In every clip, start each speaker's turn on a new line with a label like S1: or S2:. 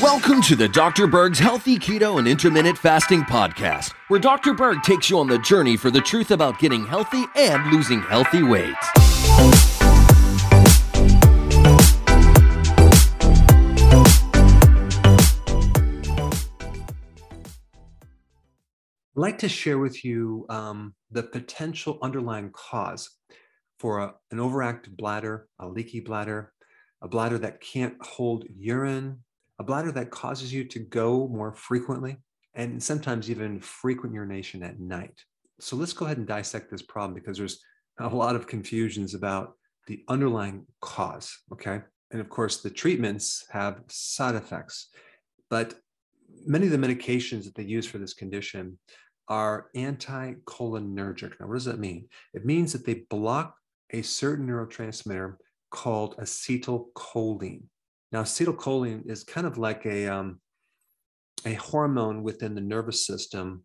S1: Welcome to the Dr. Berg's Healthy Keto and Intermittent Fasting Podcast, where Dr. Berg takes you on the journey for the truth about getting healthy and losing healthy weight.
S2: I'd like to share with you um, the potential underlying cause for a, an overactive bladder, a leaky bladder, a bladder that can't hold urine, a bladder that causes you to go more frequently, and sometimes even frequent urination at night. So let's go ahead and dissect this problem because there's a lot of confusions about the underlying cause. Okay. And of course, the treatments have side effects, but many of the medications that they use for this condition are anticholinergic. Now, what does that mean? It means that they block a certain neurotransmitter called acetylcholine. Now, acetylcholine is kind of like a, um, a hormone within the nervous system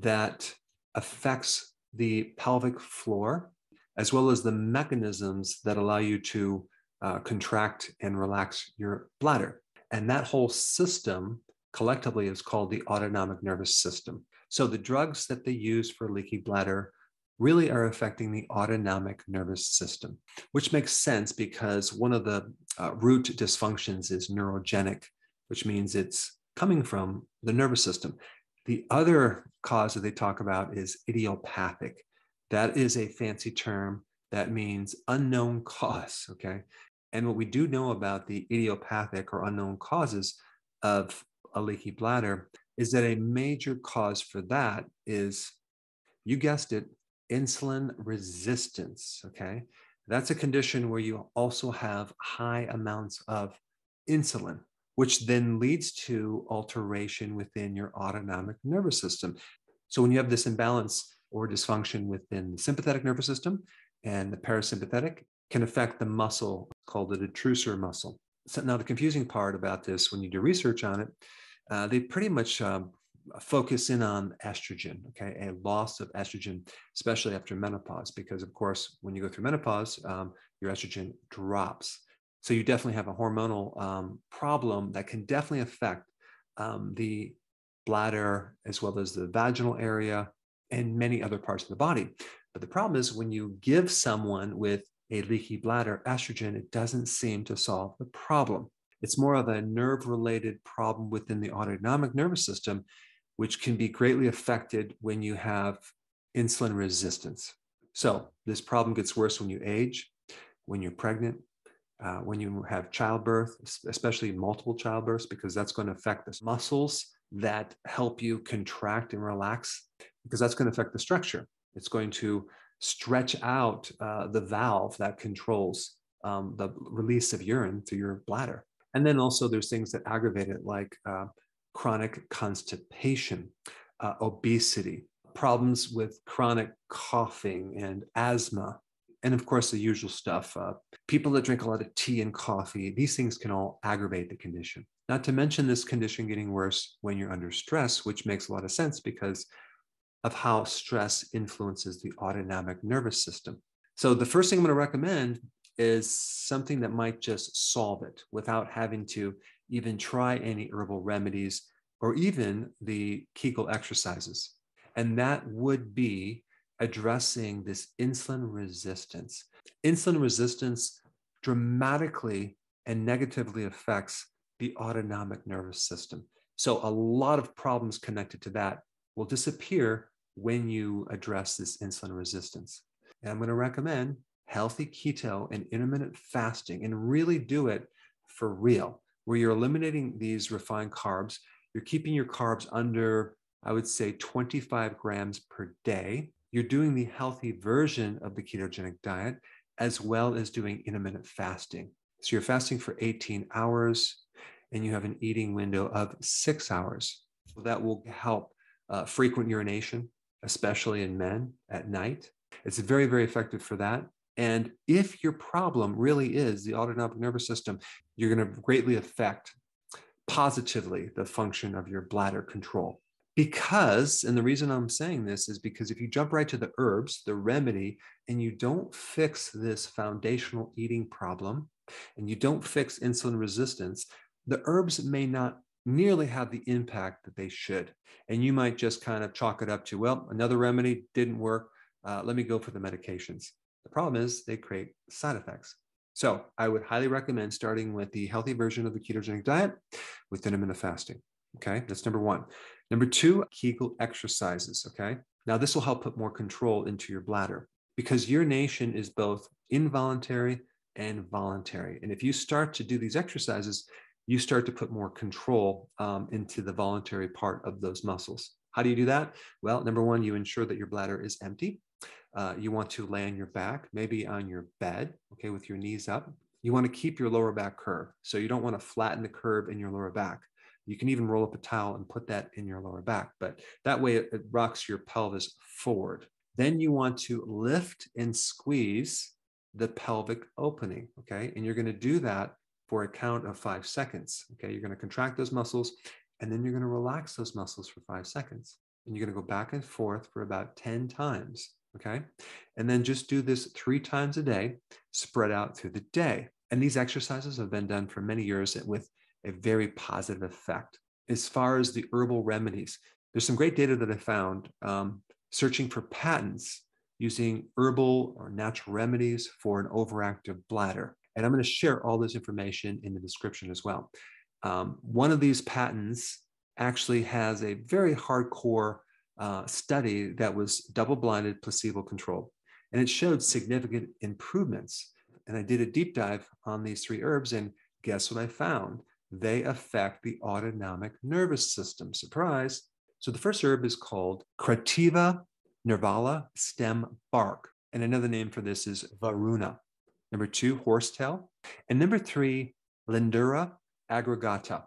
S2: that affects the pelvic floor, as well as the mechanisms that allow you to uh, contract and relax your bladder. And that whole system collectively is called the autonomic nervous system. So the drugs that they use for leaky bladder really are affecting the autonomic nervous system, which makes sense because one of the uh, root dysfunctions is neurogenic, which means it's coming from the nervous system. The other cause that they talk about is idiopathic. That is a fancy term that means unknown cause. Okay. And what we do know about the idiopathic or unknown causes of a leaky bladder is that a major cause for that is, you guessed it, insulin resistance. Okay. That's a condition where you also have high amounts of insulin, which then leads to alteration within your autonomic nervous system. So when you have this imbalance or dysfunction within the sympathetic nervous system and the parasympathetic, can affect the muscle called the detrusor muscle. So now the confusing part about this, when you do research on it, uh, they pretty much um, focus in on estrogen, okay, a loss of estrogen, especially after menopause, because of course, when you go through menopause, um, your estrogen drops. So you definitely have a hormonal um, problem that can definitely affect um, the bladder as well as the vaginal area and many other parts of the body. But the problem is when you give someone with a leaky bladder estrogen, it doesn't seem to solve the problem. It's more of a nerve related problem within the autonomic nervous system, which can be greatly affected when you have insulin resistance. So, this problem gets worse when you age, when you're pregnant, uh, when you have childbirth, especially multiple childbirths, because that's going to affect the muscles that help you contract and relax, because that's going to affect the structure. It's going to stretch out uh, the valve that controls um, the release of urine through your bladder. And then also there's things that aggravate it, like uh, chronic constipation, uh, obesity, problems with chronic coughing and asthma, and of course the usual stuff. Uh, people that drink a lot of tea and coffee, these things can all aggravate the condition. Not to mention this condition getting worse when you're under stress, which makes a lot of sense because of how stress influences the autonomic nervous system. So the first thing I'm going to recommend is something that might just solve it without having to even try any herbal remedies or even the Kegel exercises. And that would be addressing this insulin resistance. Insulin resistance dramatically and negatively affects the autonomic nervous system. So, a lot of problems connected to that will disappear when you address this insulin resistance. And I'm going to recommend healthy keto and intermittent fasting and really do it for real, where you're eliminating these refined carbs. You're keeping your carbs under, I would say, 25 grams per day. You're doing the healthy version of the ketogenic diet, as well as doing intermittent fasting. So you're fasting for 18 hours and you have an eating window of six hours. So that will help uh, frequent urination, especially in men at night. It's very, very effective for that. And if your problem really is the autonomic nervous system, you're going to greatly affect positively the function of your bladder control. Because, and the reason I'm saying this is because if you jump right to the herbs, the remedy, and you don't fix this foundational eating problem, and you don't fix insulin resistance, the herbs may not nearly have the impact that they should. And you might just kind of chalk it up to, well, another remedy didn't work. Uh, let me go for the medications. Problem is they create side effects. So I would highly recommend starting with the healthy version of the ketogenic diet with intermittent fasting. Okay, that's number one. Number two, Kegel exercises. Okay, now this will help put more control into your bladder because urination is both involuntary and voluntary. And if you start to do these exercises, you start to put more control um, into the voluntary part of those muscles. How do you do that? Well, number one, you ensure that your bladder is empty. Uh, you want to lay on your back, maybe on your bed, okay, with your knees up. You want to keep your lower back curve. So you don't want to flatten the curve in your lower back. You can even roll up a towel and put that in your lower back, but that way it, it rocks your pelvis forward. Then you want to lift and squeeze the pelvic opening, okay? And you're going to do that for a count of five seconds, okay? You're going to contract those muscles and then you're going to relax those muscles for five seconds. And you're going to go back and forth for about 10 times, okay? And then just do this three times a day, spread out through the day. And these exercises have been done for many years with a very positive effect. As far as the herbal remedies, there's some great data that I found um, searching for patents using herbal or natural remedies for an overactive bladder. And I'm going to share all this information in the description as well. Um, one of these patents actually has a very hardcore uh, study that was double blinded, placebo controlled, and it showed significant improvements. And I did a deep dive on these three herbs, and guess what I found? They affect the autonomic nervous system. Surprise. So the first herb is called Crateva nurvala stem bark. And another name for this is Varuna. Number two, horsetail. And number three, Lindera aggregata.